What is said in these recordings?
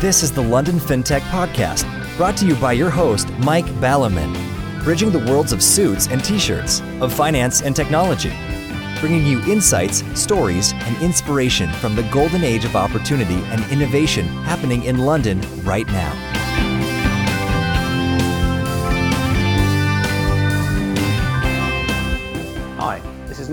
This is the London FinTech Podcast, brought to you by your host, Mike Ballerman, bridging the worlds of suits and t shirts, of finance and technology, bringing you insights, stories, and inspiration from the golden age of opportunity and innovation happening in London right now.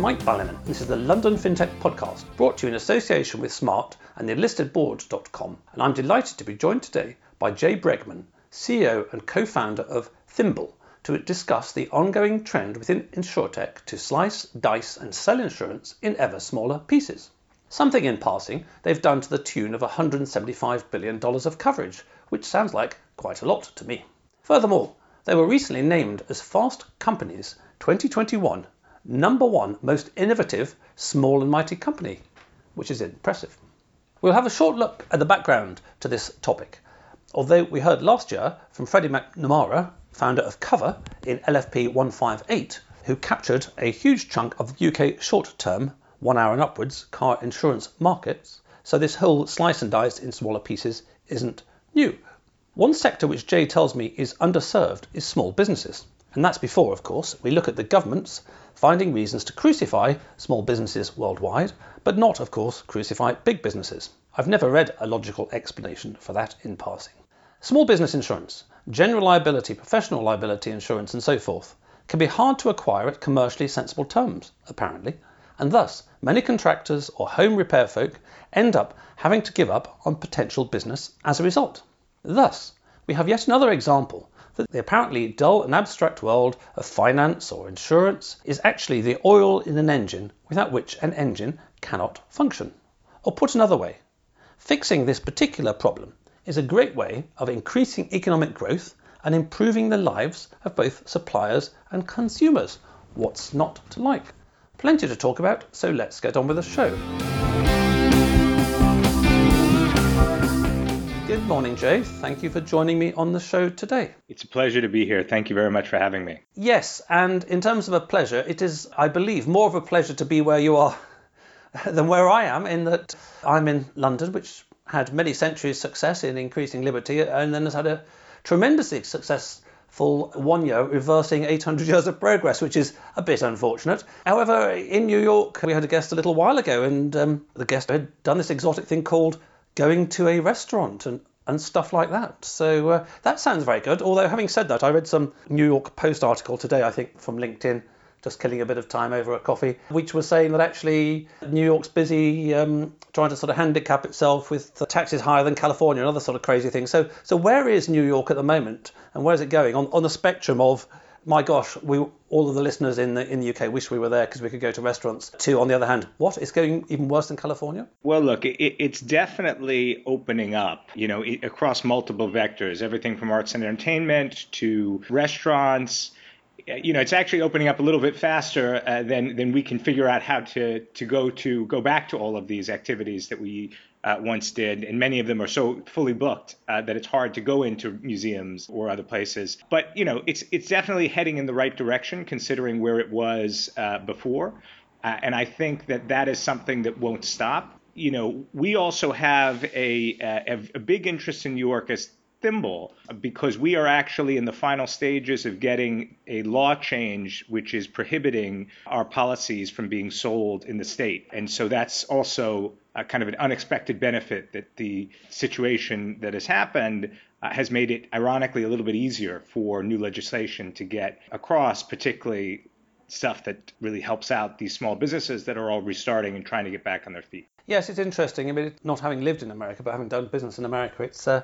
Mike Ballerman. This is the London FinTech Podcast, brought to you in association with Smart and the enlistedboard.com. And I'm delighted to be joined today by Jay Bregman, CEO and co founder of Thimble, to discuss the ongoing trend within InsurTech to slice, dice, and sell insurance in ever smaller pieces. Something in passing they've done to the tune of $175 billion of coverage, which sounds like quite a lot to me. Furthermore, they were recently named as Fast Companies 2021 number one most innovative small and mighty company, which is impressive. We'll have a short look at the background to this topic. Although we heard last year from Freddy Macnamara, founder of Cuvva in LFP 158, who captured a huge chunk of the UK short term, one hour and upwards, car insurance markets, so this whole slice and dice in smaller pieces isn't new. One sector which Jay tells me is underserved is small businesses. And that's before, of course, we look at the governments finding reasons to crucify small businesses worldwide, but not, of course, crucify big businesses. I've never read a logical explanation for that in passing. Small business insurance, general liability, professional liability insurance, and so forth, can be hard to acquire at commercially sensible terms, apparently, and thus many contractors or home repair folk end up having to give up on potential business as a result. Thus, we have yet another example that the apparently dull and abstract world of finance or insurance is actually the oil in an engine without which an engine cannot function. Or put another way, fixing this particular problem is a great way of increasing economic growth and improving the lives of both suppliers and consumers. What's not to like? Plenty to talk about, so let's get on with the show. Good morning, Jay. Thank you for joining me on the show today. It's a pleasure to be here. Thank you very much for having me. Yes, and in terms of a pleasure, it is, I believe, more of a pleasure to be where you are than where I am, in that I'm in London, which had many centuries' success in increasing liberty, and then has had a tremendously successful one year reversing 800 years of progress, which is a bit unfortunate. However, in New York, we had a guest a little while ago, and um, the guest had done this exotic thing called going to a restaurant and, and stuff like that. So uh, that sounds very good. Although, having said that, I read some New York Post article today, I think from LinkedIn, just killing a bit of time over a coffee, which was saying that actually New York's busy um, trying to sort of handicap itself with taxes higher than California and other sort of crazy things. So, so where is New York at the moment, and where is it going on, on the spectrum of my gosh, we all of the listeners in the in the UK wish we were there because we could go to restaurants. To on the other hand, what is going even worse than California? Well, look, it, it's definitely opening up. You know, across multiple vectors, everything from arts and entertainment to restaurants. You know, it's actually opening up a little bit faster uh, than than we can figure out how to to go to go back to all of these activities that we uh, once did, and many of them are so fully booked uh, that it's hard to go into museums or other places. But you know, it's it's definitely heading in the right direction considering where it was uh, before, uh, and I think that that is something that won't stop. You know, we also have a, a, a big interest in New York as Thimble because we are actually in the final stages of getting a law change which is prohibiting our policies from being sold in the state. And so that's also kind of an unexpected benefit that the situation that has happened uh, has made it ironically a little bit easier for new legislation to get across, particularly stuff that really helps out these small businesses that are all restarting and trying to get back on their feet. Yes, it's interesting. I mean, not having lived in America, but having done business in America, it's uh,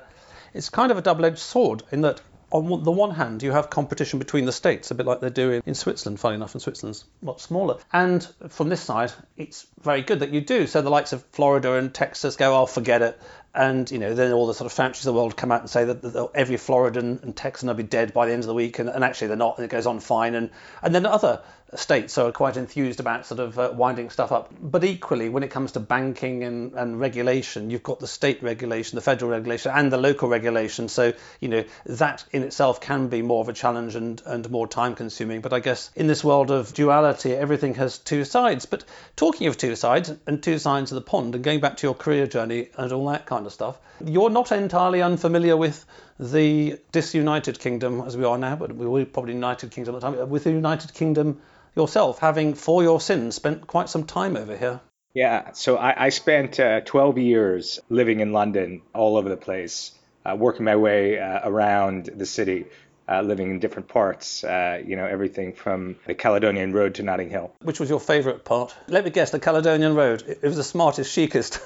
it's kind of a double-edged sword in that on the one hand, you have competition between the states, a bit like they do in, in Switzerland, funny enough, and Switzerland's a lot smaller. And from this side, it's very good that you do. So the likes of Florida and Texas go, oh, forget it. And, you know, then all the sort of Faucis of the world come out and say that, that every Floridan and Texan will be dead by the end of the week. And, and actually they're not, and it goes on fine. And, and then other states are quite enthused about sort of uh, winding stuff up. But equally, when it comes to banking and, and regulation, you've got the state regulation, the federal regulation, and the local regulation. So, you know, that in itself can be more of a challenge and, and more time consuming. But I guess in this world of duality, everything has two sides. But talking of two sides and two sides of the pond, and going back to your career journey and all that kind of stuff. You're not entirely unfamiliar with the disunited kingdom as we are now, but we were probably United Kingdom at the time. With the United Kingdom yourself, having for your sins spent quite some time over here. Yeah, so I, I spent uh, 12 years living in London, all over the place, uh, working my way uh, around the city uh, living in different parts, uh, you know, everything from the Caledonian Road to Notting Hill. Which was your favourite part? Let me guess, the Caledonian Road. It was the smartest, chicest.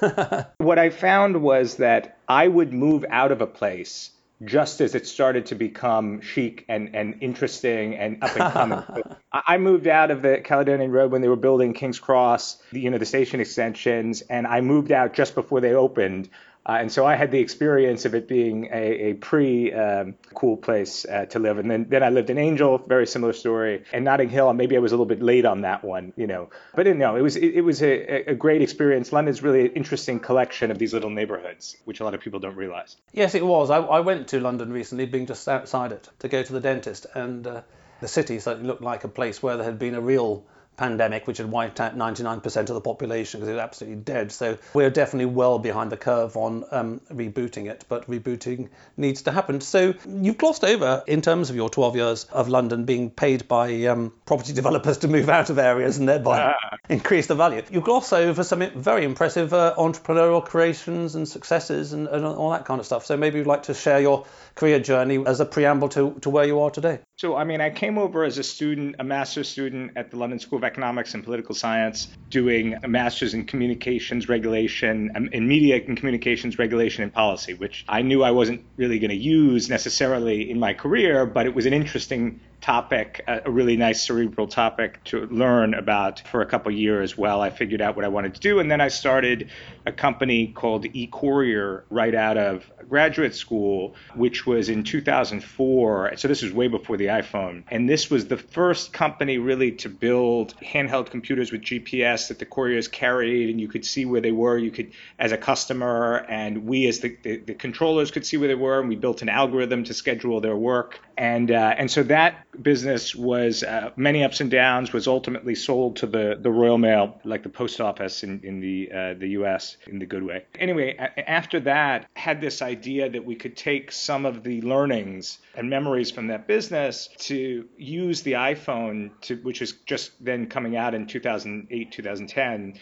what I found was that I would move out of a place just as it started to become chic and, and interesting and up and coming. so I moved out of the Caledonian Road when they were building King's Cross, you know, the station extensions, and I moved out just before they opened. Uh, and so I had the experience of it being a, a pre um, cool place uh, to live. And then, then I lived in Angel, very similar story. And Notting Hill, maybe I was a little bit late on that one, you know. But you know, it was it, it was a, a great experience. London's really an interesting collection of these little neighborhoods, which a lot of people don't realize. Yes, it was. I, I went to London recently, being just outside it, to go to the dentist, and uh, the city certainly looked like a place where there had been a real pandemic, which had wiped out 99% of the population because it was absolutely dead. So we're definitely well behind the curve on um, rebooting it, but rebooting needs to happen. So you've glossed over, in terms of your 12 years of London, being paid by um, property developers to move out of areas and thereby ah. increase the value. You gloss over some very impressive uh, entrepreneurial creations and successes and, and all that kind of stuff. So maybe you'd like to share your career journey as a preamble to, to where you are today. So, I mean, I came over as a student, a master's student at the London School of Economics and Political Science, doing a master's in communications regulation, um, in media and communications regulation and policy, which I knew I wasn't really going to use necessarily in my career, but it was an interesting topic, a really nice cerebral topic to learn about for a couple years while I figured out what I wanted to do. And then I started a company called eCourier right out of graduate school, which was in 2004. So this was way before the iPhone. And this was the first company really to build handheld computers with GPS that the couriers carried and you could see where they were. You could, as a customer, and we as the, the, the controllers could see where they were. And we built an algorithm to schedule their work. And, uh, and so that business was uh, many ups and downs, was ultimately sold to the, the Royal Mail, like the post office in, in the, uh, the US in the good way. Anyway, after that, had this idea that we could take some of the learnings and memories from that business to use the iPhone, to, which was just then coming out in 2008, 2010,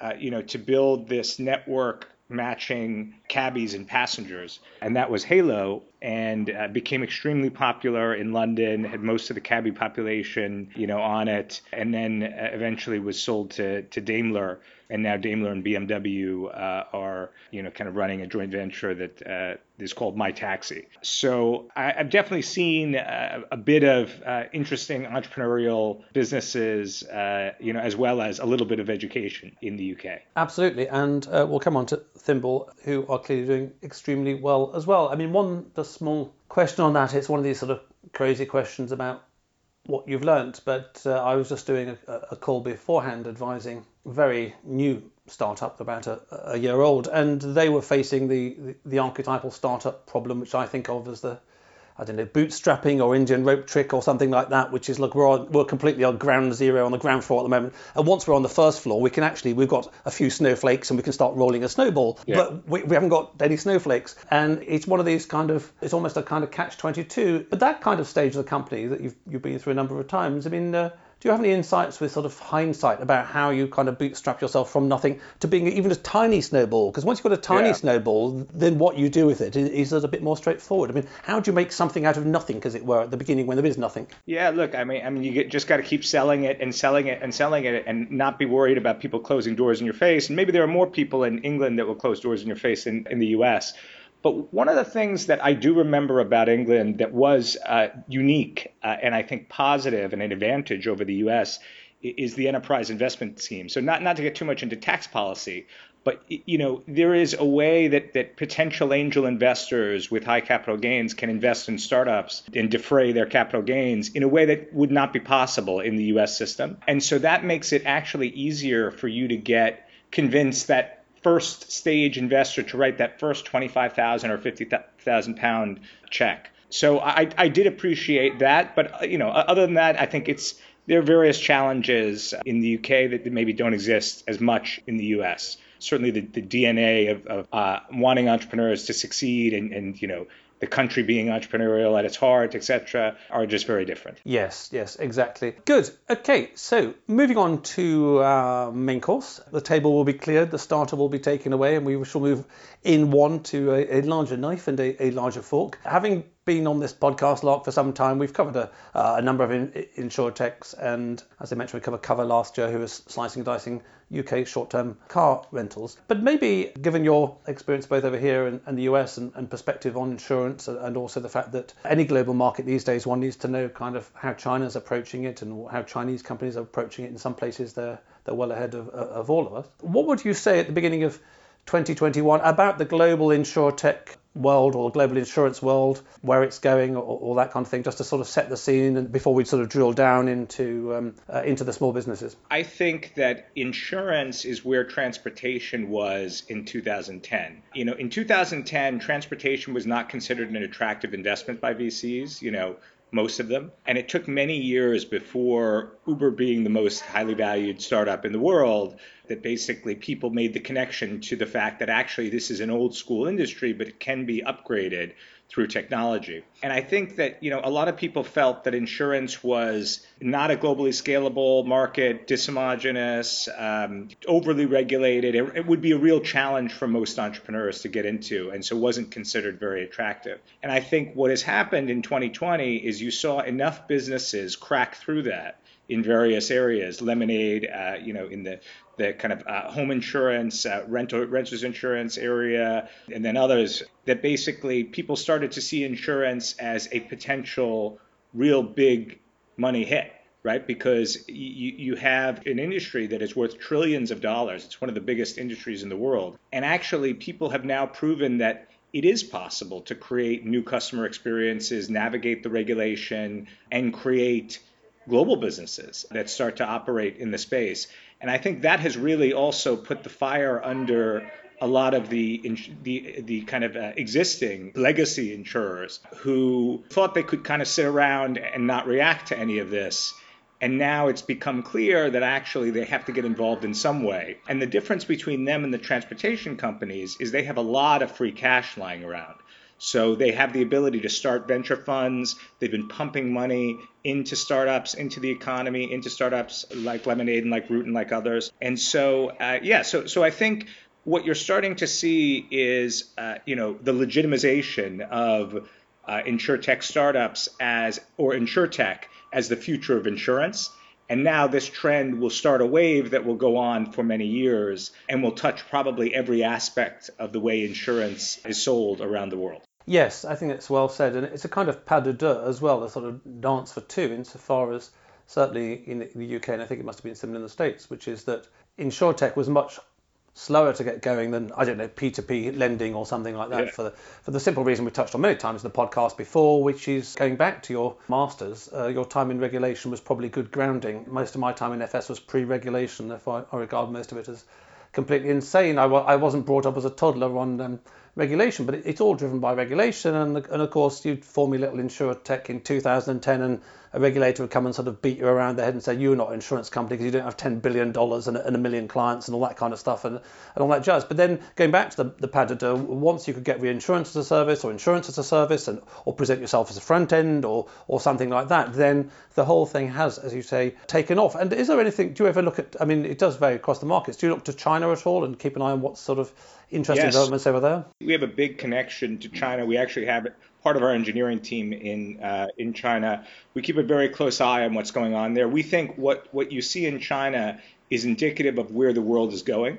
uh, you know, to build this network matching cabbies and passengers. And that was Hailo and uh, became extremely popular in London, had most of the cabbie population, you know, on it, and then uh, eventually was sold to, to Daimler and now Daimler and BMW uh, are, you know, kind of running a joint venture that uh, is called My Taxi. So I, have definitely seen uh, a bit of uh, interesting entrepreneurial businesses, uh, you know, as well as a little bit of education in the UK. Absolutely, and uh, we'll come on to Thimble, who are clearly doing extremely well as well. I mean, one the small question on that. It's one of these sort of crazy questions about what you've learnt, but uh, I was just doing a, a, call beforehand advising very new startup, about a, a year old, and they were facing the, the, the archetypal startup problem, which I think of as the I don't know, bootstrapping or Indian rope trick or something like that, which is look, we're on, we're completely on ground zero on the ground floor at the moment. And once we're on the first floor, we can actually we've got a few snowflakes and we can start rolling a snowball, yeah. but we, we haven't got any snowflakes. And it's one of these kind of it's almost a kind of catch 22. But that kind of stage of the company that you've you've been through a number of times. I mean. Uh, do you have any insights with sort of hindsight about how you kind of bootstrap yourself from nothing to being even a tiny snowball? Because once you've got a tiny yeah. snowball, then what you do with it is, is, a bit more straightforward. I mean, how do you make something out of nothing, as it were, at the beginning when there is nothing? Yeah, look, I mean, I mean, you get, just got to keep selling it and selling it and selling it, and not be worried about people closing doors in your face. And maybe there are more people in England that will close doors in your face in, in the U.S. But one of the things that I do remember about England that was uh, unique uh, and I think positive and an advantage over the U.S. is the enterprise investment scheme. So not not to get too much into tax policy, but you know there is a way that that potential angel investors with high capital gains can invest in startups and defray their capital gains in a way that would not be possible in the U.S. system. And so that makes it actually easier for you to get convinced that first stage investor to write that first 25,000 or 50,000 pound check. So I, I did appreciate that, but uh, you know, other than that, I think it's there are various challenges in the UK that maybe don't exist as much in the US. Certainly, the, the DNA of, of uh, wanting entrepreneurs to succeed and, and you know the country being entrepreneurial at its heart, etc., are just very different. Yes, yes, exactly. Good. Okay, so moving on to our main course. The table will be cleared, the starter will be taken away, and we shall move in one to a, a larger knife and a, a larger fork. Having been on this podcast a lot for some time. We've covered a, uh, a number of in, insurtechs, and as I mentioned, we covered Cuvva last year, who was slicing and dicing UK short-term car rentals. But maybe, given your experience both over here and, and the US and, and, perspective on insurance, and also the fact that any global market these days, one needs to know kind of how China's approaching it and how Chinese companies are approaching it. In some places, they're they're well ahead of, of all of us. What would you say at the beginning of 2021 about the global insurtech world or global insurance world, where it's going, or, or, that kind of thing, just to sort of set the scene and before we sort of drill down into um, uh, into the small businesses? I think that insurance is where transportation was in 2010. You know, in 2010, transportation was not considered an attractive investment by VCs. You know, most of them. And it took many years before Uber being the most highly valued startup in the world that basically people made the connection to the fact that actually this is an old school industry, but it can be upgraded through technology. And I think that, you know, a lot of people felt that insurance was not a globally scalable market, dishomogenous, um, overly regulated. It, it would be a real challenge for most entrepreneurs to get into, and so wasn't considered very attractive. And I think what has happened in 2020 is you saw enough businesses crack through that in various areas. Lemonade, uh, you know, in the the kind of uh, home insurance, uh, rental renters insurance area, and then others that basically people started to see insurance as a potential real big money hit. Right, because you, you have an industry that is worth trillions of dollars. It's one of the biggest industries in the world. And actually, people have now proven that it is possible to create new customer experiences, navigate the regulation, and create global businesses that start to operate in the space. And I think that has really also put the fire under a lot of the the the kind of uh, existing legacy insurers who thought they could kind of sit around and not react to any of this. And now it's become clear that actually they have to get involved in some way. And the difference between them and the transportation companies is they have a lot of free cash lying around. So they have the ability to start venture funds. They've been pumping money into startups, into the economy, into startups like Lemonade and like Root and like others. And so, uh, yeah, so so I think what you're starting to see is, uh, you know, the legitimization of uh, insurtech startups as or insurtech as the future of insurance. And now this trend will start a wave that will go on for many years and will touch probably every aspect of the way insurance is sold around the world. Yes, I think it's well said. And it's a kind of pas de deux as well, a sort of dance for two, insofar as certainly in the UK, and I think it must have been similar in the States, which is that InsurTech was much slower to get going than I don't know P2P lending or something like that yeah. for the, for the simple reason we touched on many times in the podcast before, which is going back to your masters. Uh, your time in regulation was probably good grounding. Most of my time in FS was pre-regulation, therefore I, I regard most of it as completely insane. I, I wasn't brought up as a toddler on um, regulation, but it, it's all driven by regulation. And, and of course, you'd form your little insurtech in 2010 and a regulator would come and sort of beat you around the head and say you're not an insurance company because you don't have 10 billion dollars and, a million clients and all that kind of stuff and, and all that jazz. But then going back to the, the once you could get reinsurance as a service or insurance as a service and or present yourself as a front end or or something like that, then the whole thing has, as you say, taken off. And is there anything? Do you ever look at? I mean, it does vary across the markets. Do you look to China at all and keep an eye on what sort of interesting yes. developments over there? We have a big connection to China. We actually have part of our engineering team in uh, in China. We keep a very close eye on what's going on there. We think what what you see in China is indicative of where the world is going.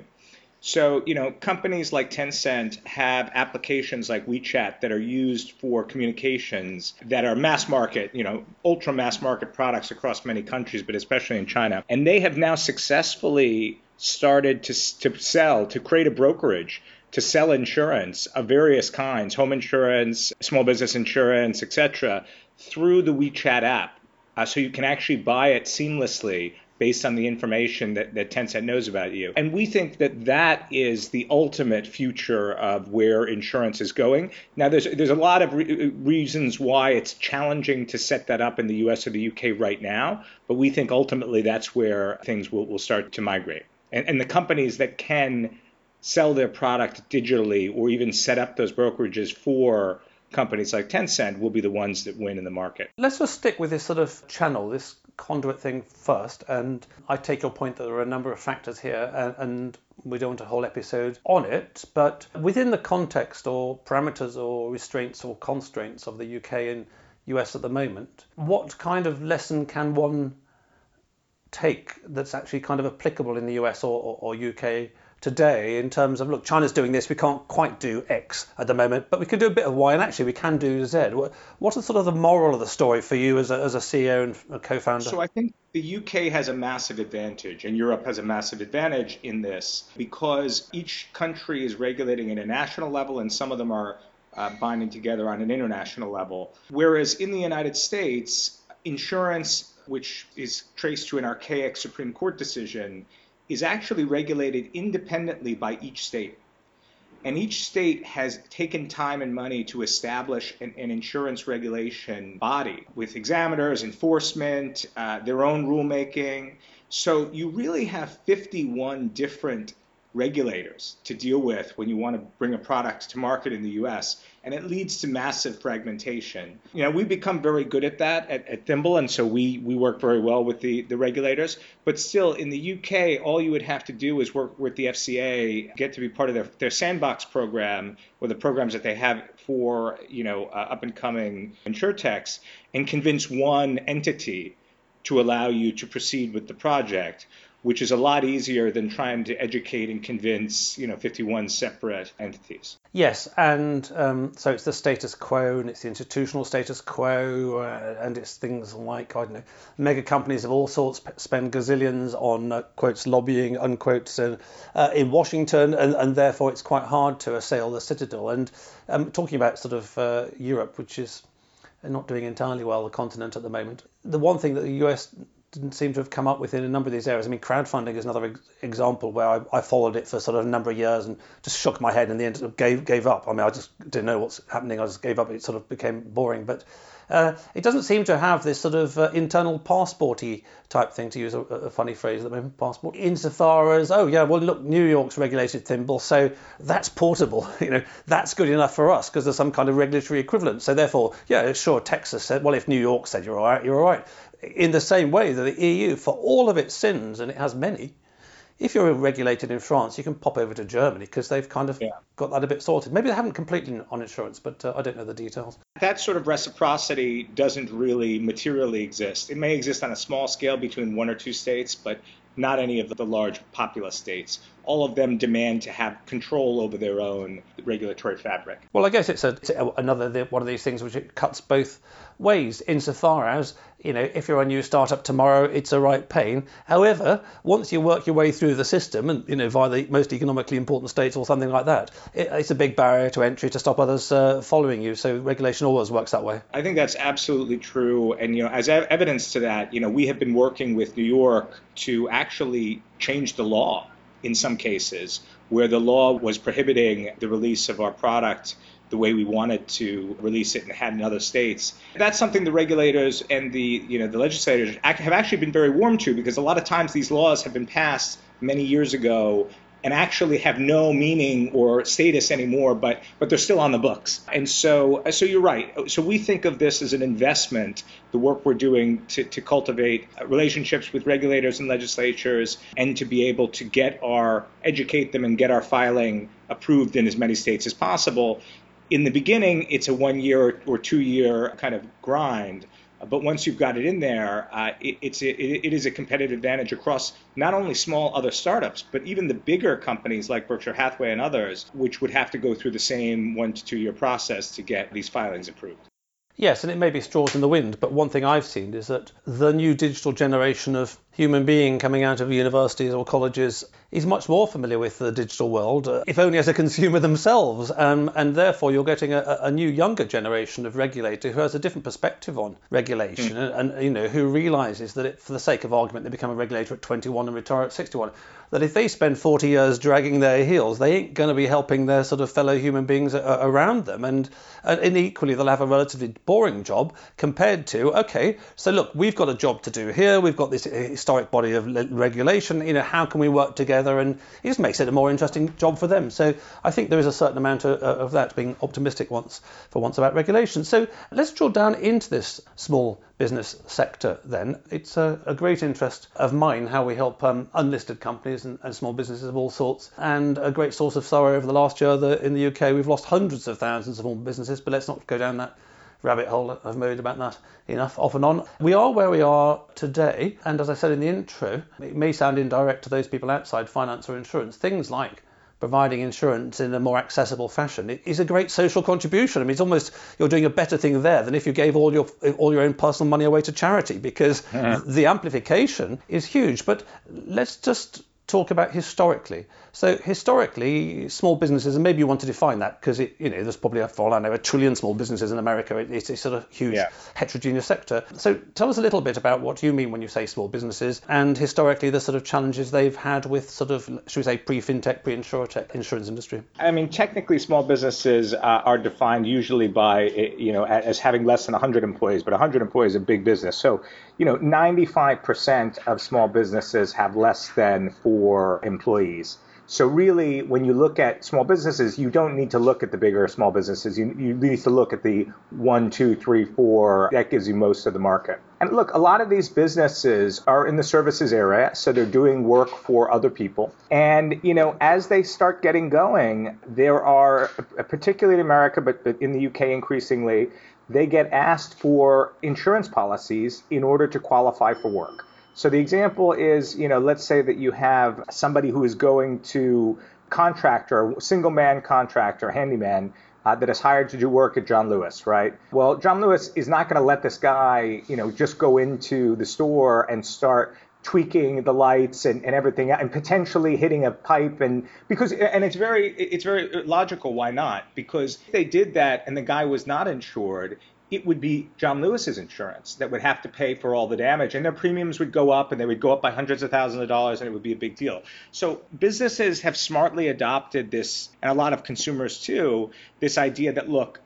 So, you know, companies like Tencent have applications like WeChat that are used for communications that are mass market, you know, ultra mass market products across many countries, but especially in China. And they have now successfully started to, to sell, to create a brokerage to sell insurance of various kinds, home insurance, small business insurance, etc., through the WeChat app. Uh, so you can actually buy it seamlessly based on the information that, that Tencent knows about you. And we think that that is the ultimate future of where insurance is going. Now, there's, there's a lot of re- reasons why it's challenging to set that up in the US or the UK right now, but we think ultimately that's where things will, will start to migrate. And, and the companies that can sell their product digitally or even set up those brokerages for companies like Tencent will be the ones that win in the market. Let's just stick with this sort of channel, this conduit thing first. And I take your point that there are a number of factors here, and, and we don't want a whole episode on it. But within the context or parameters or restraints or constraints of the UK and US at the moment, what kind of lesson can one take that's actually kind of applicable in the US or, or, or UK today in terms of look, China's doing this, we can't quite do X at the moment, but we can do a bit of Y, and actually we can do Z. What the sort of the moral of the story for you as a, as a CEO and a co-founder? So I think the UK has a massive advantage, and Europe has a massive advantage in this because each country is regulating at a national level, and some of them are uh, binding together on an international level. Whereas in the United States, insurance, which is traced to an archaic Supreme Court decision, is actually regulated independently by each state. And each state has taken time and money to establish an, an insurance regulation body with examiners, enforcement, uh, their own rulemaking. So you really have 51 different regulators to deal with when you want to bring a product to market in the US. And it leads to massive fragmentation. You know, we've become very good at that at, at Thimble, and so we, we work very well with the, the regulators. But still, in the UK, all you would have to do is work with the FCA, get to be part of their, their sandbox program or the programs that they have for, you know, uh, up and coming insurtechs, and convince one entity to allow you to proceed with the project which is a lot easier than trying to educate and convince, you know, 51 separate entities. Yes, and um, so it's the status quo and it's the institutional status quo, uh, and it's things like, I don't know, mega companies of all sorts spend gazillions on, uh, quotes, lobbying, unquotes, uh, in Washington, and, and therefore it's quite hard to assail the citadel. And um, talking about sort of uh, Europe, which is not doing entirely well, the continent at the moment, the one thing that the US didn't seem to have come up with in a number of these areas. I mean, crowdfunding is another example where I, I, followed it for sort of a number of years and just shook my head and in the end gave gave up. I mean, I just didn't know what's happening. I just gave up. It sort of became boring. But uh, it doesn't seem to have this sort of uh, internal passporty type thing, to use a, a, funny phrase at the moment, passport, insofar as, oh, yeah, well, look, New York's regulated Thimble, so that's portable. You know, that's good enough for us because there's some kind of regulatory equivalent. So therefore, yeah, sure, Texas said, well, if New York said you're all right, you're all right in the same way that the EU, for all of its sins, and it has many, if you're regulated in France, you can pop over to Germany because they've kind of yeah. got that a bit sorted. Maybe they haven't completely on insurance, but uh, I don't know the details. That sort of reciprocity doesn't really materially exist. It may exist on a small scale between one or two states, but not any of the large populous states. All of them demand to have control over their own regulatory fabric. Well, I guess it's, a, it's another one of these things which it cuts both ways insofar as you know if you're a new startup tomorrow it's a right pain. However once you work your way through the system and you know via the most economically important states or something like that it, it's a big barrier to entry to stop others uh, following you. So regulation always works that way. I think that's absolutely true. And you know as evidence to that you know we have been working with new york to actually change the law in some cases where the law was prohibiting the release of our product the way we wanted to release it and had in other states. That's something the regulators and the you know the legislators have actually been very warm to because a lot of times these laws have been passed many years ago and actually have no meaning or status anymore, but but they're still on the books. And so so you're right. So we think of this as an investment, the work we're doing to, to cultivate relationships with regulators and legislatures and to be able to get our educate them and get our filing approved in as many states as possible in the beginning, it's a one year or two year kind of grind. But once you've got it in there, uh, it, it's it, it is a competitive advantage across not only small other startups, but even the bigger companies like Berkshire Hathaway and others, which would have to go through the same one to two year process to get these filings approved. Yes, and it may be straws in the wind, but one thing I've seen is that the new digital generation of human being coming out of universities or colleges is much more familiar with the digital world, uh, if only as a consumer themselves. Um, and therefore, you're getting a, a, new younger generation of regulator who has a different perspective on regulation mm. and, and, you know, who realizes that it, for the sake of argument, they become a regulator at 21 and retire at 61 that if they spend 40 years dragging their heels, they ain't going to be helping their sort of fellow human beings around them. And, and equally, they'll have a relatively boring job compared to, okay, so look, we've got a job to do here. We've got this historic body of regulation. You know, how can we work together? And it just makes it a more interesting job for them. So I think there is a certain amount of, of that being optimistic once for once about regulation. So let's drill down into this small business sector then. It's a, a great interest of mine how we help um, unlisted companies and, and, small businesses of all sorts, and a great source of sorrow over the last year that in the UK we've lost hundreds of thousands of small businesses, but let's not go down that rabbit hole. I've moaned about that enough off and on. We are where we are today, and as I said in the intro, it may sound indirect to those people outside finance or insurance. Things like providing insurance in a more accessible fashion it is a great social contribution. I mean, it's almost you're doing a better thing there than if you gave all your all your own personal money away to charity because yeah. the amplification is huge. But let's just talk about historically. So historically, small businesses, and maybe you want to define that because it, you know there's probably a, for I know, a trillion small businesses in America. It, it's a sort of huge yeah. heterogeneous sector. So tell us a little bit about what you mean when you say small businesses, and historically the sort of challenges they've had with sort of should we say pre-fintech, pre-insurtech insurance industry. I mean, technically, small businesses uh, are defined usually by you know as having less than 100 employees, but 100 employees is a big business. So you know, 95% of small businesses have less than four employees. So really, when you look at small businesses, you don't need to look at the bigger small businesses. You, you need to look at the one, two, three, four. That gives you most of the market. And look, a lot of these businesses are in the services area, so they're doing work for other people. And you know, as they start getting going, there are, particularly in America, but, but in the UK increasingly, they get asked for insurance policies in order to qualify for work. So the example is, you know, let's say that you have somebody who is going to contractor, single man contractor, handyman, uh, that is hired to do work at John Lewis, right? Well, John Lewis is not going to let this guy, you know, just go into the store and start tweaking the lights and, and everything and potentially hitting a pipe and because and it's very it's very logical why not because if they did that and the guy was not insured it would be John Lewis's insurance that would have to pay for all the damage, and their premiums would go up, and they would go up by hundreds of thousands of dollars, and it would be a big deal. So businesses have smartly adopted this, and a lot of consumers too, this idea that look,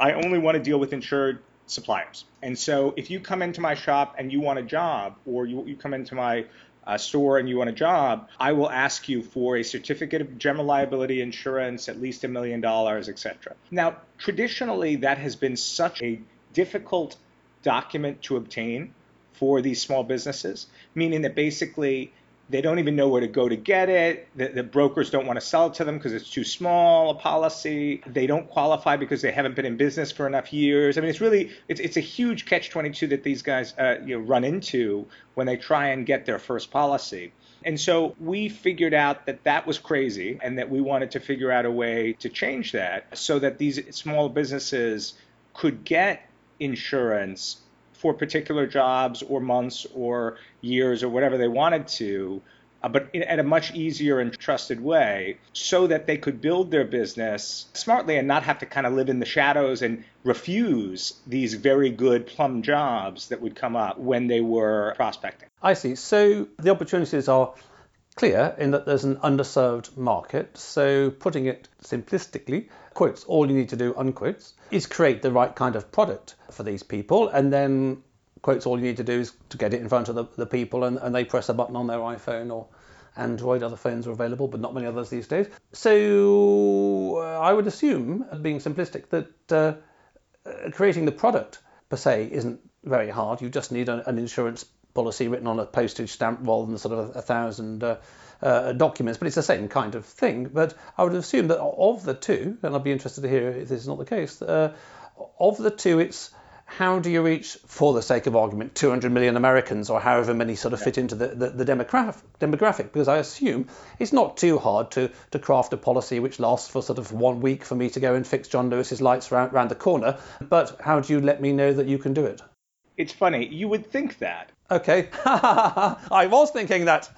I only want to deal with insured suppliers. And so if you come into my shop and you want a job, or you, you come into my uh, store and you want a job, I will ask you for a certificate of general liability insurance, at least a million dollars, etc. Now, traditionally, that has been such a difficult document to obtain for these small businesses, meaning that basically they don't even know where to go to get it. The, the brokers don't want to sell it to them because it's too small a policy. They don't qualify because they haven't been in business for enough years. I mean, it's really it's it's a huge catch-22 that these guys uh, you know, run into when they try and get their first policy. And so we figured out that that was crazy and that we wanted to figure out a way to change that so that these small businesses could get insurance for particular jobs or months or years or whatever they wanted to, uh, but in, at a much easier and trusted way so that they could build their business smartly and not have to kind of live in the shadows and refuse these very good plum jobs that would come up when they were prospecting. I see. So the opportunities are clear in that there's an underserved market. So putting it simplistically, quotes, all you need to do, unquotes, is create the right kind of product for these people. And then, quotes, all you need to do is to get it in front of the, the people and, and they press a button on their iPhone or Android. Other phones are available, but not many others these days. So uh, I would assume, being simplistic, that uh, uh, creating the product per se isn't very hard. You just need a, an insurance policy written on a postage stamp rather than sort of a, a thousand uh, uh, documents, but it's the same kind of thing. But I would assume that of the two, and I'd be interested to hear if this is not the case, uh, of the two, it's how do you reach, for the sake of argument, 200 million Americans or however many sort of fit into the, the, the demographic, demographic? Because I assume it's not too hard to, to craft a policy which lasts for sort of one week for me to go and fix John Lewis's lights around, around the corner. But how do you let me know that you can do it? it's funny. You would think that, Okay, I was thinking that.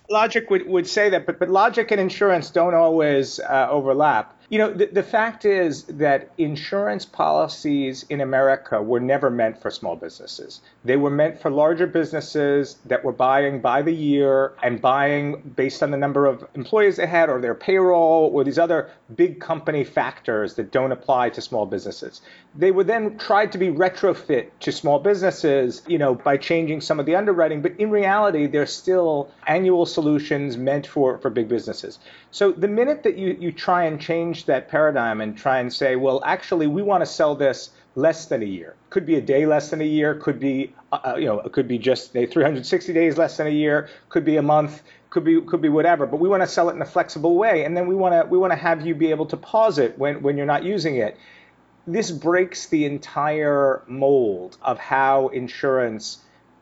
logic would, would say that, but, but logic and insurance don't always uh, overlap. You know, the, the fact is that insurance policies in America were never meant for small businesses. They were meant for larger businesses that were buying by the year and buying based on the number of employees they had or their payroll or these other big company factors that don't apply to small businesses. They were then tried to be retrofit to small businesses, you know, by changing some of the underwriting, but in reality, they're still annual solutions meant for, for big businesses. So the minute that you, you try and change that paradigm and try and say, well, actually, we want to sell this less than a year. Could be a day less than a year. Could be, uh, uh you know, it could be just 360 days less than a year. Could be a month. Could be could be whatever. But we want to sell it in a flexible way, and then we want to we want to have you be able to pause it when when you're not using it. This breaks the entire mold of how insurance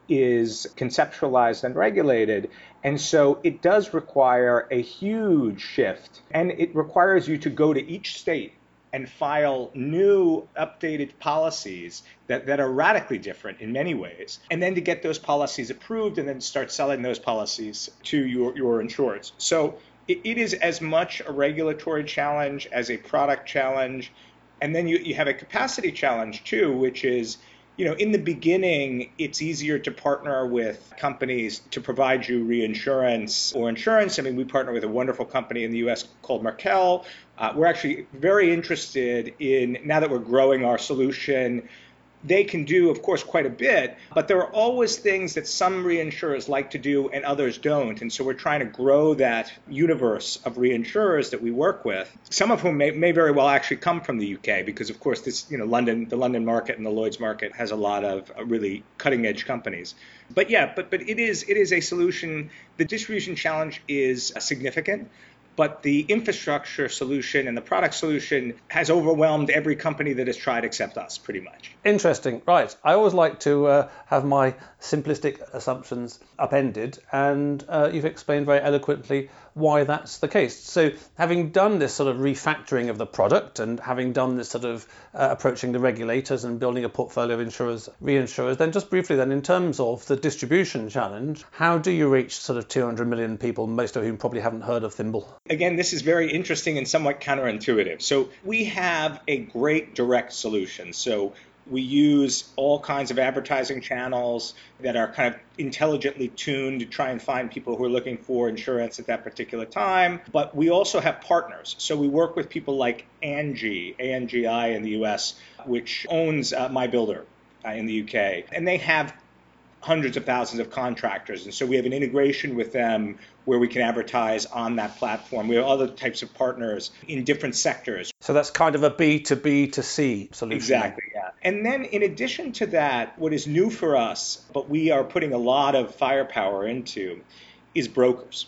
is conceptualized and regulated. And so it does require a huge shift. And it requires you to go to each state and file new updated policies that, that are radically different in many ways. And then to get those policies approved and then start selling those policies to your, your insureds. So it, it is as much a regulatory challenge as a product challenge. And then you, you have a capacity challenge too, which is you know, in the beginning, it's easier to partner with companies to provide you reinsurance or insurance. I mean, we partner with a wonderful company in the US called Markel. Uh, we're actually very interested in, now that we're growing our solution, they can do, of course, quite a bit, but there are always things that some reinsurers like to do and others don't. And so we're trying to grow that universe of reinsurers that we work with, some of whom may, may very well actually come from the UK, because of course this, you know, London, the London market and the Lloyd's market has a lot of uh, really cutting edge companies. But yeah, but but it is it is a solution. The distribution challenge is significant but the infrastructure solution and the product solution has overwhelmed every company that has tried except us, pretty much. Interesting. Right. I always like to uh, have my simplistic assumptions upended, and uh, you've explained very eloquently why that's the case. So, having done this sort of refactoring of the product and having done this sort of uh, approaching the regulators and building a portfolio of insurers, reinsurers, then just briefly, then in terms of the distribution challenge, how do you reach sort of 200 million people, most of whom probably haven't heard of Thimble? Again, this is very interesting and somewhat counterintuitive. So, we have a great direct solution. So, we use all kinds of advertising channels that are kind of intelligently tuned to try and find people who are looking for insurance at that particular time. But we also have partners. So we work with people like Angie, ANGI in the US, which owns uh, MyBuilder uh, in the UK. And they have hundreds of thousands of contractors. And so we have an integration with them where we can advertise on that platform. We have other types of partners in different sectors. So that's kind of a B to B to C solution. Exactly, yeah. And then in addition to that, what is new for us, but we are putting a lot of firepower into, is brokers.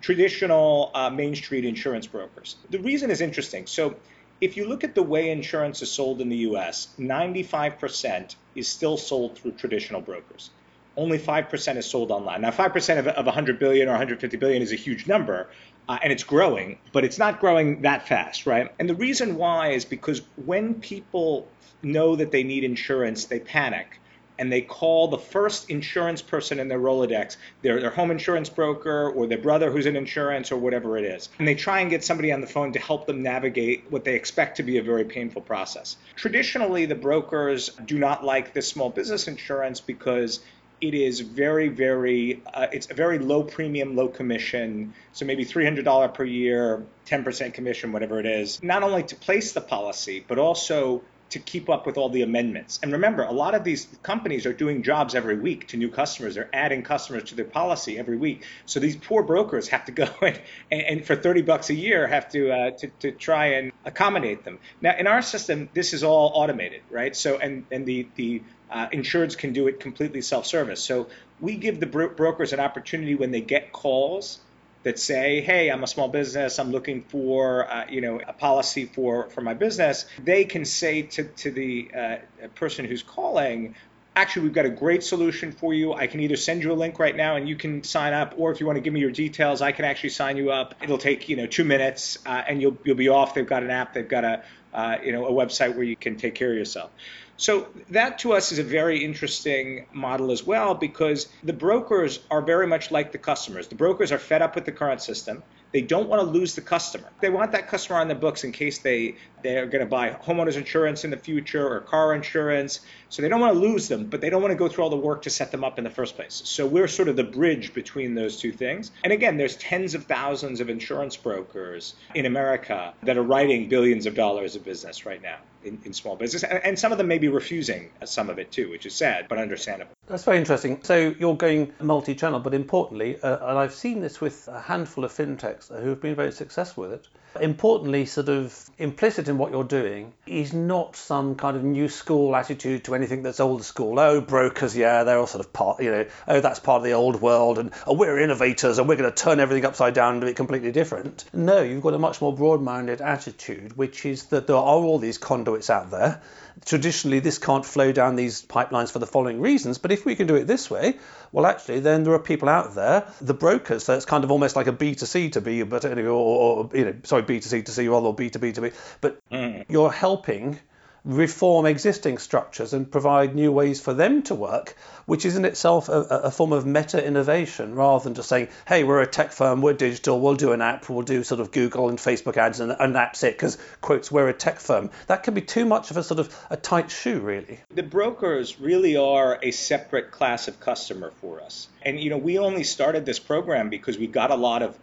Traditional uh, Main Street insurance brokers. The reason is interesting. So if you look at the way insurance is sold in the US, 95% is still sold through traditional brokers only 5% is sold online. Now, 5% of, of 100 billion or 150 billion is a huge number, uh, and it's growing, but it's not growing that fast, right? And the reason why is because when people know that they need insurance, they panic and they call the first insurance person in their Rolodex, their, their home insurance broker or their brother who's in insurance or whatever it is. And they try and get somebody on the phone to help them navigate what they expect to be a very painful process. Traditionally, the brokers do not like this small business insurance because it is very, very, uh, it's a very low premium, low commission. So maybe $300 per year, 10% commission, whatever it is, not only to place the policy, but also to keep up with all the amendments. And remember, a lot of these companies are doing jobs every week to new customers. They're adding customers to their policy every week. So these poor brokers have to go and, and for 30 bucks a year have to, uh, to, to try and accommodate them. Now, in our system, this is all automated, right? So, and, and the, the uh, insureds can do it completely self-service. So we give the bro- brokers an opportunity when they get calls that say, "Hey, I'm a small business. I'm looking for, uh, you know, a policy for for my business." They can say to to the uh, person who's calling, "Actually, we've got a great solution for you. I can either send you a link right now and you can sign up, or if you want to give me your details, I can actually sign you up. It'll take you know two minutes, uh, and you'll you'll be off. They've got an app. They've got a uh, you know a website where you can take care of yourself." So that to us is a very interesting model as well because the brokers are very much like the customers. The brokers are fed up with the current system. They don't want to lose the customer. They want that customer on their books in case they they're going to buy homeowners insurance in the future or car insurance. So they don't want to lose them, but they don't want to go through all the work to set them up in the first place. So we're sort of the bridge between those two things. And again, there's tens of thousands of insurance brokers in America that are writing billions of dollars of business right now in, in small business. And, and some of them may be refusing some of it too, which is sad, but understandable. That's very interesting. So you're going multi-channel, but importantly, uh, and I've seen this with a handful of fintechs who have been very successful with it. Importantly, sort of implicit in what you're doing is not some kind of new school attitude to anything that's old school. Oh, brokers, yeah, they're all sort of part, you know, oh, that's part of the old world, and oh, we're innovators and we're going to turn everything upside down and be completely different. No, you've got a much more broad-minded attitude, which is that there are all these conduits out there traditionally this can't flow down these pipelines for the following reasons. But if we can do it this way, well, actually, then there are people out there, the brokers. So it's kind of almost like a B2C to B, but anyway, or, or you know, sorry, B2C to C rather, or B2B to B. But mm. you're helping reform existing structures and provide new ways for them to work, which is in itself a, a, form of meta innovation rather than just saying, hey, we're a tech firm, we're digital, we'll do an app, we'll do sort of Google and Facebook ads and, and that's it because, quotes, we're a tech firm. That can be too much of a sort of a tight shoe, really. The brokers really are a separate class of customer for us. And, you know, we only started this program because we got a lot of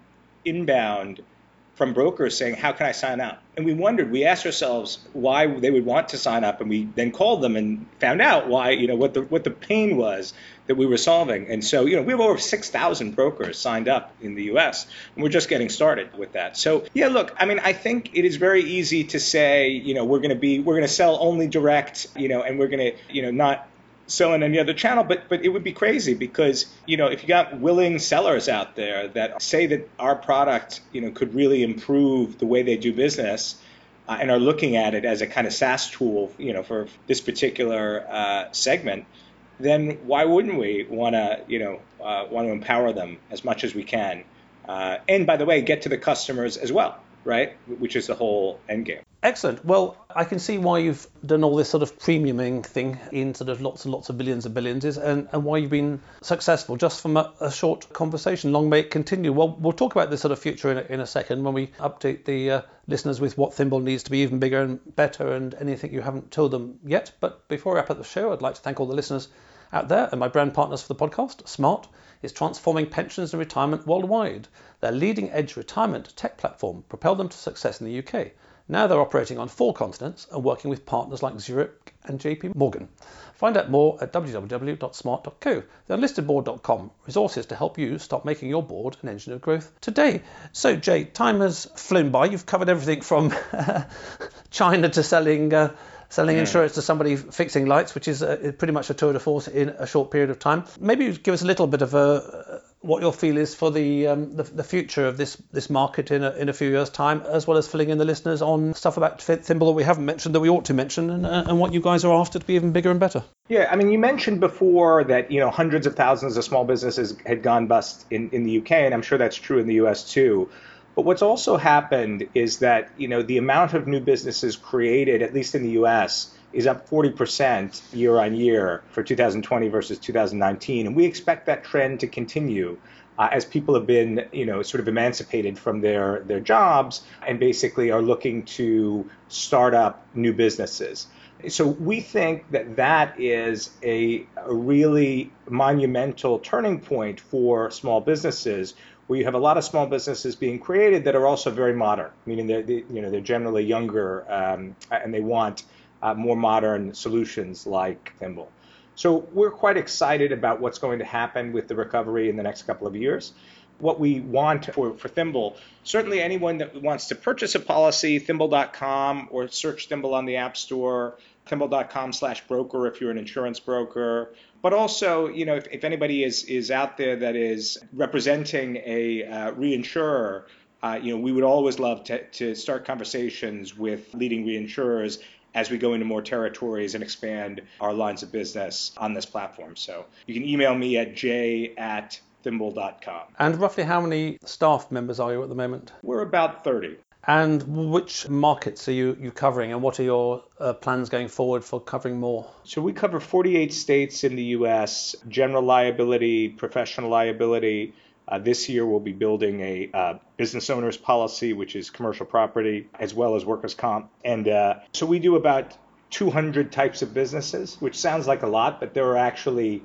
inbound from brokers saying, How can I sign up? And we wondered, we asked ourselves why they would want to sign up, and we then called them and found out why, you know, what the what the pain was that we were solving. And so, you know, we have over 6,000 brokers signed up in the US, and we're just getting started with that. So, yeah, look, I mean, I think it is very easy to say, you know, we're going to be, we're going to sell only direct, you know, and we're going to, you know, not selling any other channel, but but it would be crazy because you know if you got willing sellers out there that say that our product you know could really improve the way they do business. Uh, and are looking at it as a kind of SaaS tool, you know, for this particular uh, segment, then why wouldn't we want to, you know, uh, want to empower them as much as we can, uh, and by the way, get to the customers as well, right? Which is the whole end game. Excellent. Well, I can see why you've done all this sort of premiuming thing in sort of lots and lots of billions and billions and, and why you've been successful just from a, a, short conversation. Long may it continue. Well, we'll talk about this sort of future in a, in a second when we update the uh, listeners with what Thimble needs to be even bigger and better and anything you haven't told them yet. But before I wrap up the show, I'd like to thank all the listeners out there and my brand partners for the podcast. Smart is transforming pensions and retirement worldwide. Their leading edge retirement tech platform propelled them to success in the UK. Now they're operating on four continents and working with partners like Zurich and JP Morgan. Find out more at www.smart.co, the unlistedboard.com, resources to help you start making your board an engine of growth today. So, Jay, time has flown by. You've covered everything from China to selling. Uh, selling insurance to somebody fixing lights, which is uh, pretty much a tour de force in a short period of time. Maybe give us a little bit of a, what your feel is for the, um, the, the future of this this market in a, in a few years' time, as well as filling in the listeners on stuff about Thimble that we haven't mentioned that we ought to mention, and, uh, and what you guys are after to be even bigger and better. Yeah, I mean, you mentioned before that you know hundreds of thousands of small businesses had gone bust in, in the UK, and I'm sure that's true in the US too. But what's also happened is that you know the amount of new businesses created, at least in the US, is up 40% year on year for 2020 versus 2019. And we expect that trend to continue. Uh, as people have been, you know, sort of emancipated from their their jobs and basically are looking to start up new businesses. So we think that that is a, a really monumental turning point for small businesses, where you have a lot of small businesses being created that are also very modern, meaning they're they, you know they're generally younger um, and they want uh, more modern solutions like Thimble. So we're quite excited about what's going to happen with the recovery in the next couple of years. What we want for, for Thimble, certainly anyone that wants to purchase a policy, thimble.com or search Thimble on the App Store, thimble.com slash broker if you're an insurance broker. But also, you know, if, if anybody is, is out there that is representing a uh, reinsurer, uh, you know, we would always love to, to start conversations with leading reinsurers as we go into more territories and expand our lines of business on this platform. So you can email me at j at thimble.com. And roughly how many staff members are you at the moment? We're about 30. And which markets are you, you covering, and what are your uh, plans going forward for covering more? So we cover 48 states in the U.S. General liability, professional liability. Uh, this year we'll be building a uh, business owners policy, which is commercial property, as well as workers' comp. And uh, so we do about 200 types of businesses, which sounds like a lot, but there are actually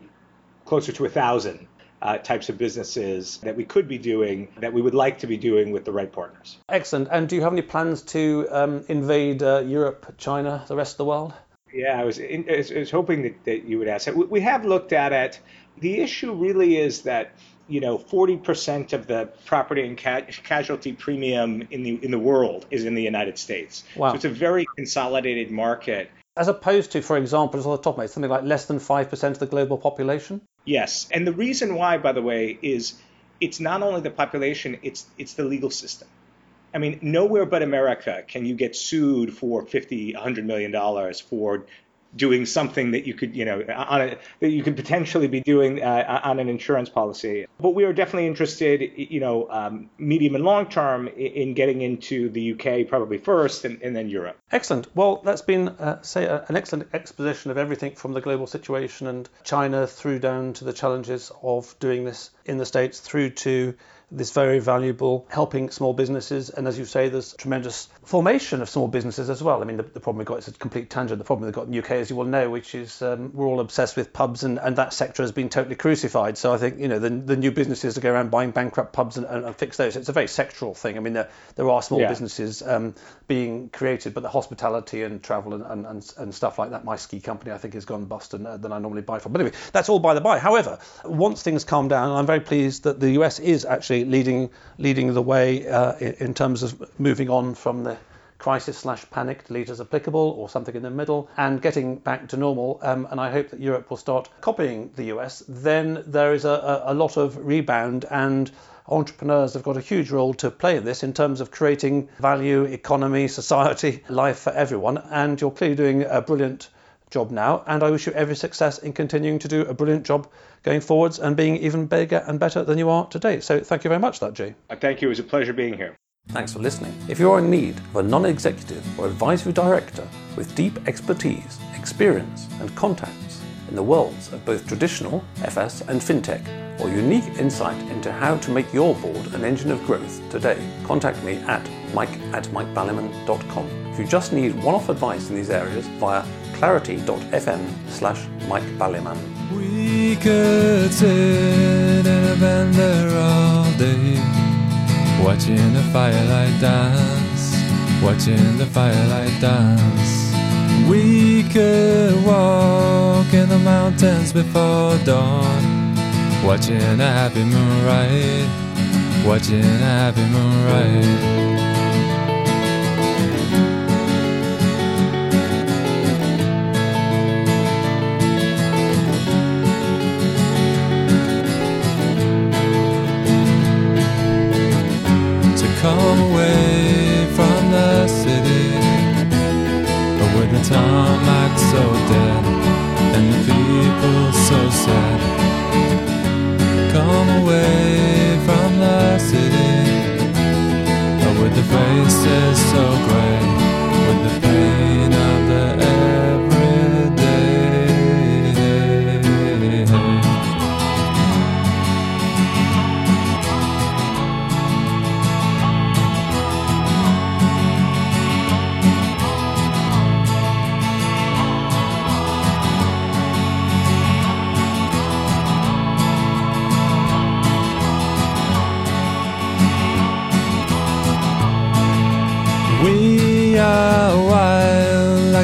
closer to a thousand uh, types of businesses that we could be doing that we would like to be doing with the right partners. Excellent. And do you have any plans to um, invade uh, Europe, China, the rest of the world? Yeah, I was, in, I was hoping that, that you would ask that. We, we have looked at it. The issue really is that you know 40% of the property and ca- casualty premium in the in the world is in the United States. Wow. So it's a very consolidated market. As opposed to, for example, just on the top of it, something like less than 5% of the global population? Yes, and the reason why, by the way, is it's not only the population; it's it's the legal system. I mean, nowhere but America can you get sued for 50, 100 million dollars for doing something that you could, you know, on a, that you could potentially be doing uh, on an insurance policy. But we are definitely interested, you know, um, medium and long term in getting into the UK probably first and, and then Europe. Excellent. Well, that's been, uh, say, an excellent exposition of everything from the global situation and China through down to the challenges of doing this in the States through to this very valuable helping small businesses. And as you say, there's tremendous formation of small businesses as well. I mean, the, the problem we've got is a complete tangent. The problem we've got in the UK, as you will know, which is um, we're all obsessed with pubs and, and that sector has been totally crucified. So I think, you know, the, the new businesses that go around buying bankrupt pubs and, and, and fix those, it's a very sectoral thing. I mean, there, there are small Yeah. businesses um, being created, but the hospitality and travel and, and, and, and stuff like that, my ski company, I think, has gone bust and uh, than I normally buy from. But anyway, that's all by the by. However, once things calm down, I'm very pleased that the US is actually leading leading the way uh, in, terms of moving on from the crisis slash panic to applicable or something in the middle and getting back to normal. Um, and I hope that Europe will start copying the US. Then there is a, a lot of rebound and entrepreneurs have got a huge role to play in this in terms of creating value, economy, society, life for everyone. And you're clearly doing a brilliant job now. And I wish you every success in continuing to do a brilliant job going forwards and being even bigger and better than you are today. So thank you very much for that, Jay. Thank you. It was a pleasure being here. Thanks for listening. If you're in need of a non executive or advisory director with deep expertise, experience, and contacts in the worlds of both traditional FS and fintech, or unique insight into how to make your board an engine of growth today, contact me at mike at mikebaliman.com. If you just need one off advice in these areas via clarity.fm slash mikebaliman. We could sit in a bend there all day, watching the firelight dance, watching the firelight dance. We could walk in the mountains before dawn, watching a happy moonrise, watching a happy moonrise. Away from the city But with the faces so gray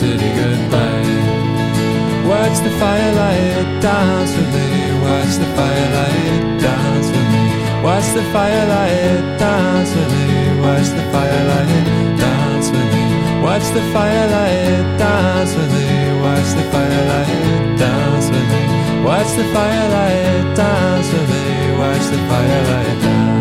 City goodbye. Watch the firelight dance with me. Watch the firelight dance with me. Watch the firelight dance with me. Watch the firelight dance with me. Watch the firelight dance with me. Watch the firelight dance with me. Watch the firelight dance with me. Watch the firelight.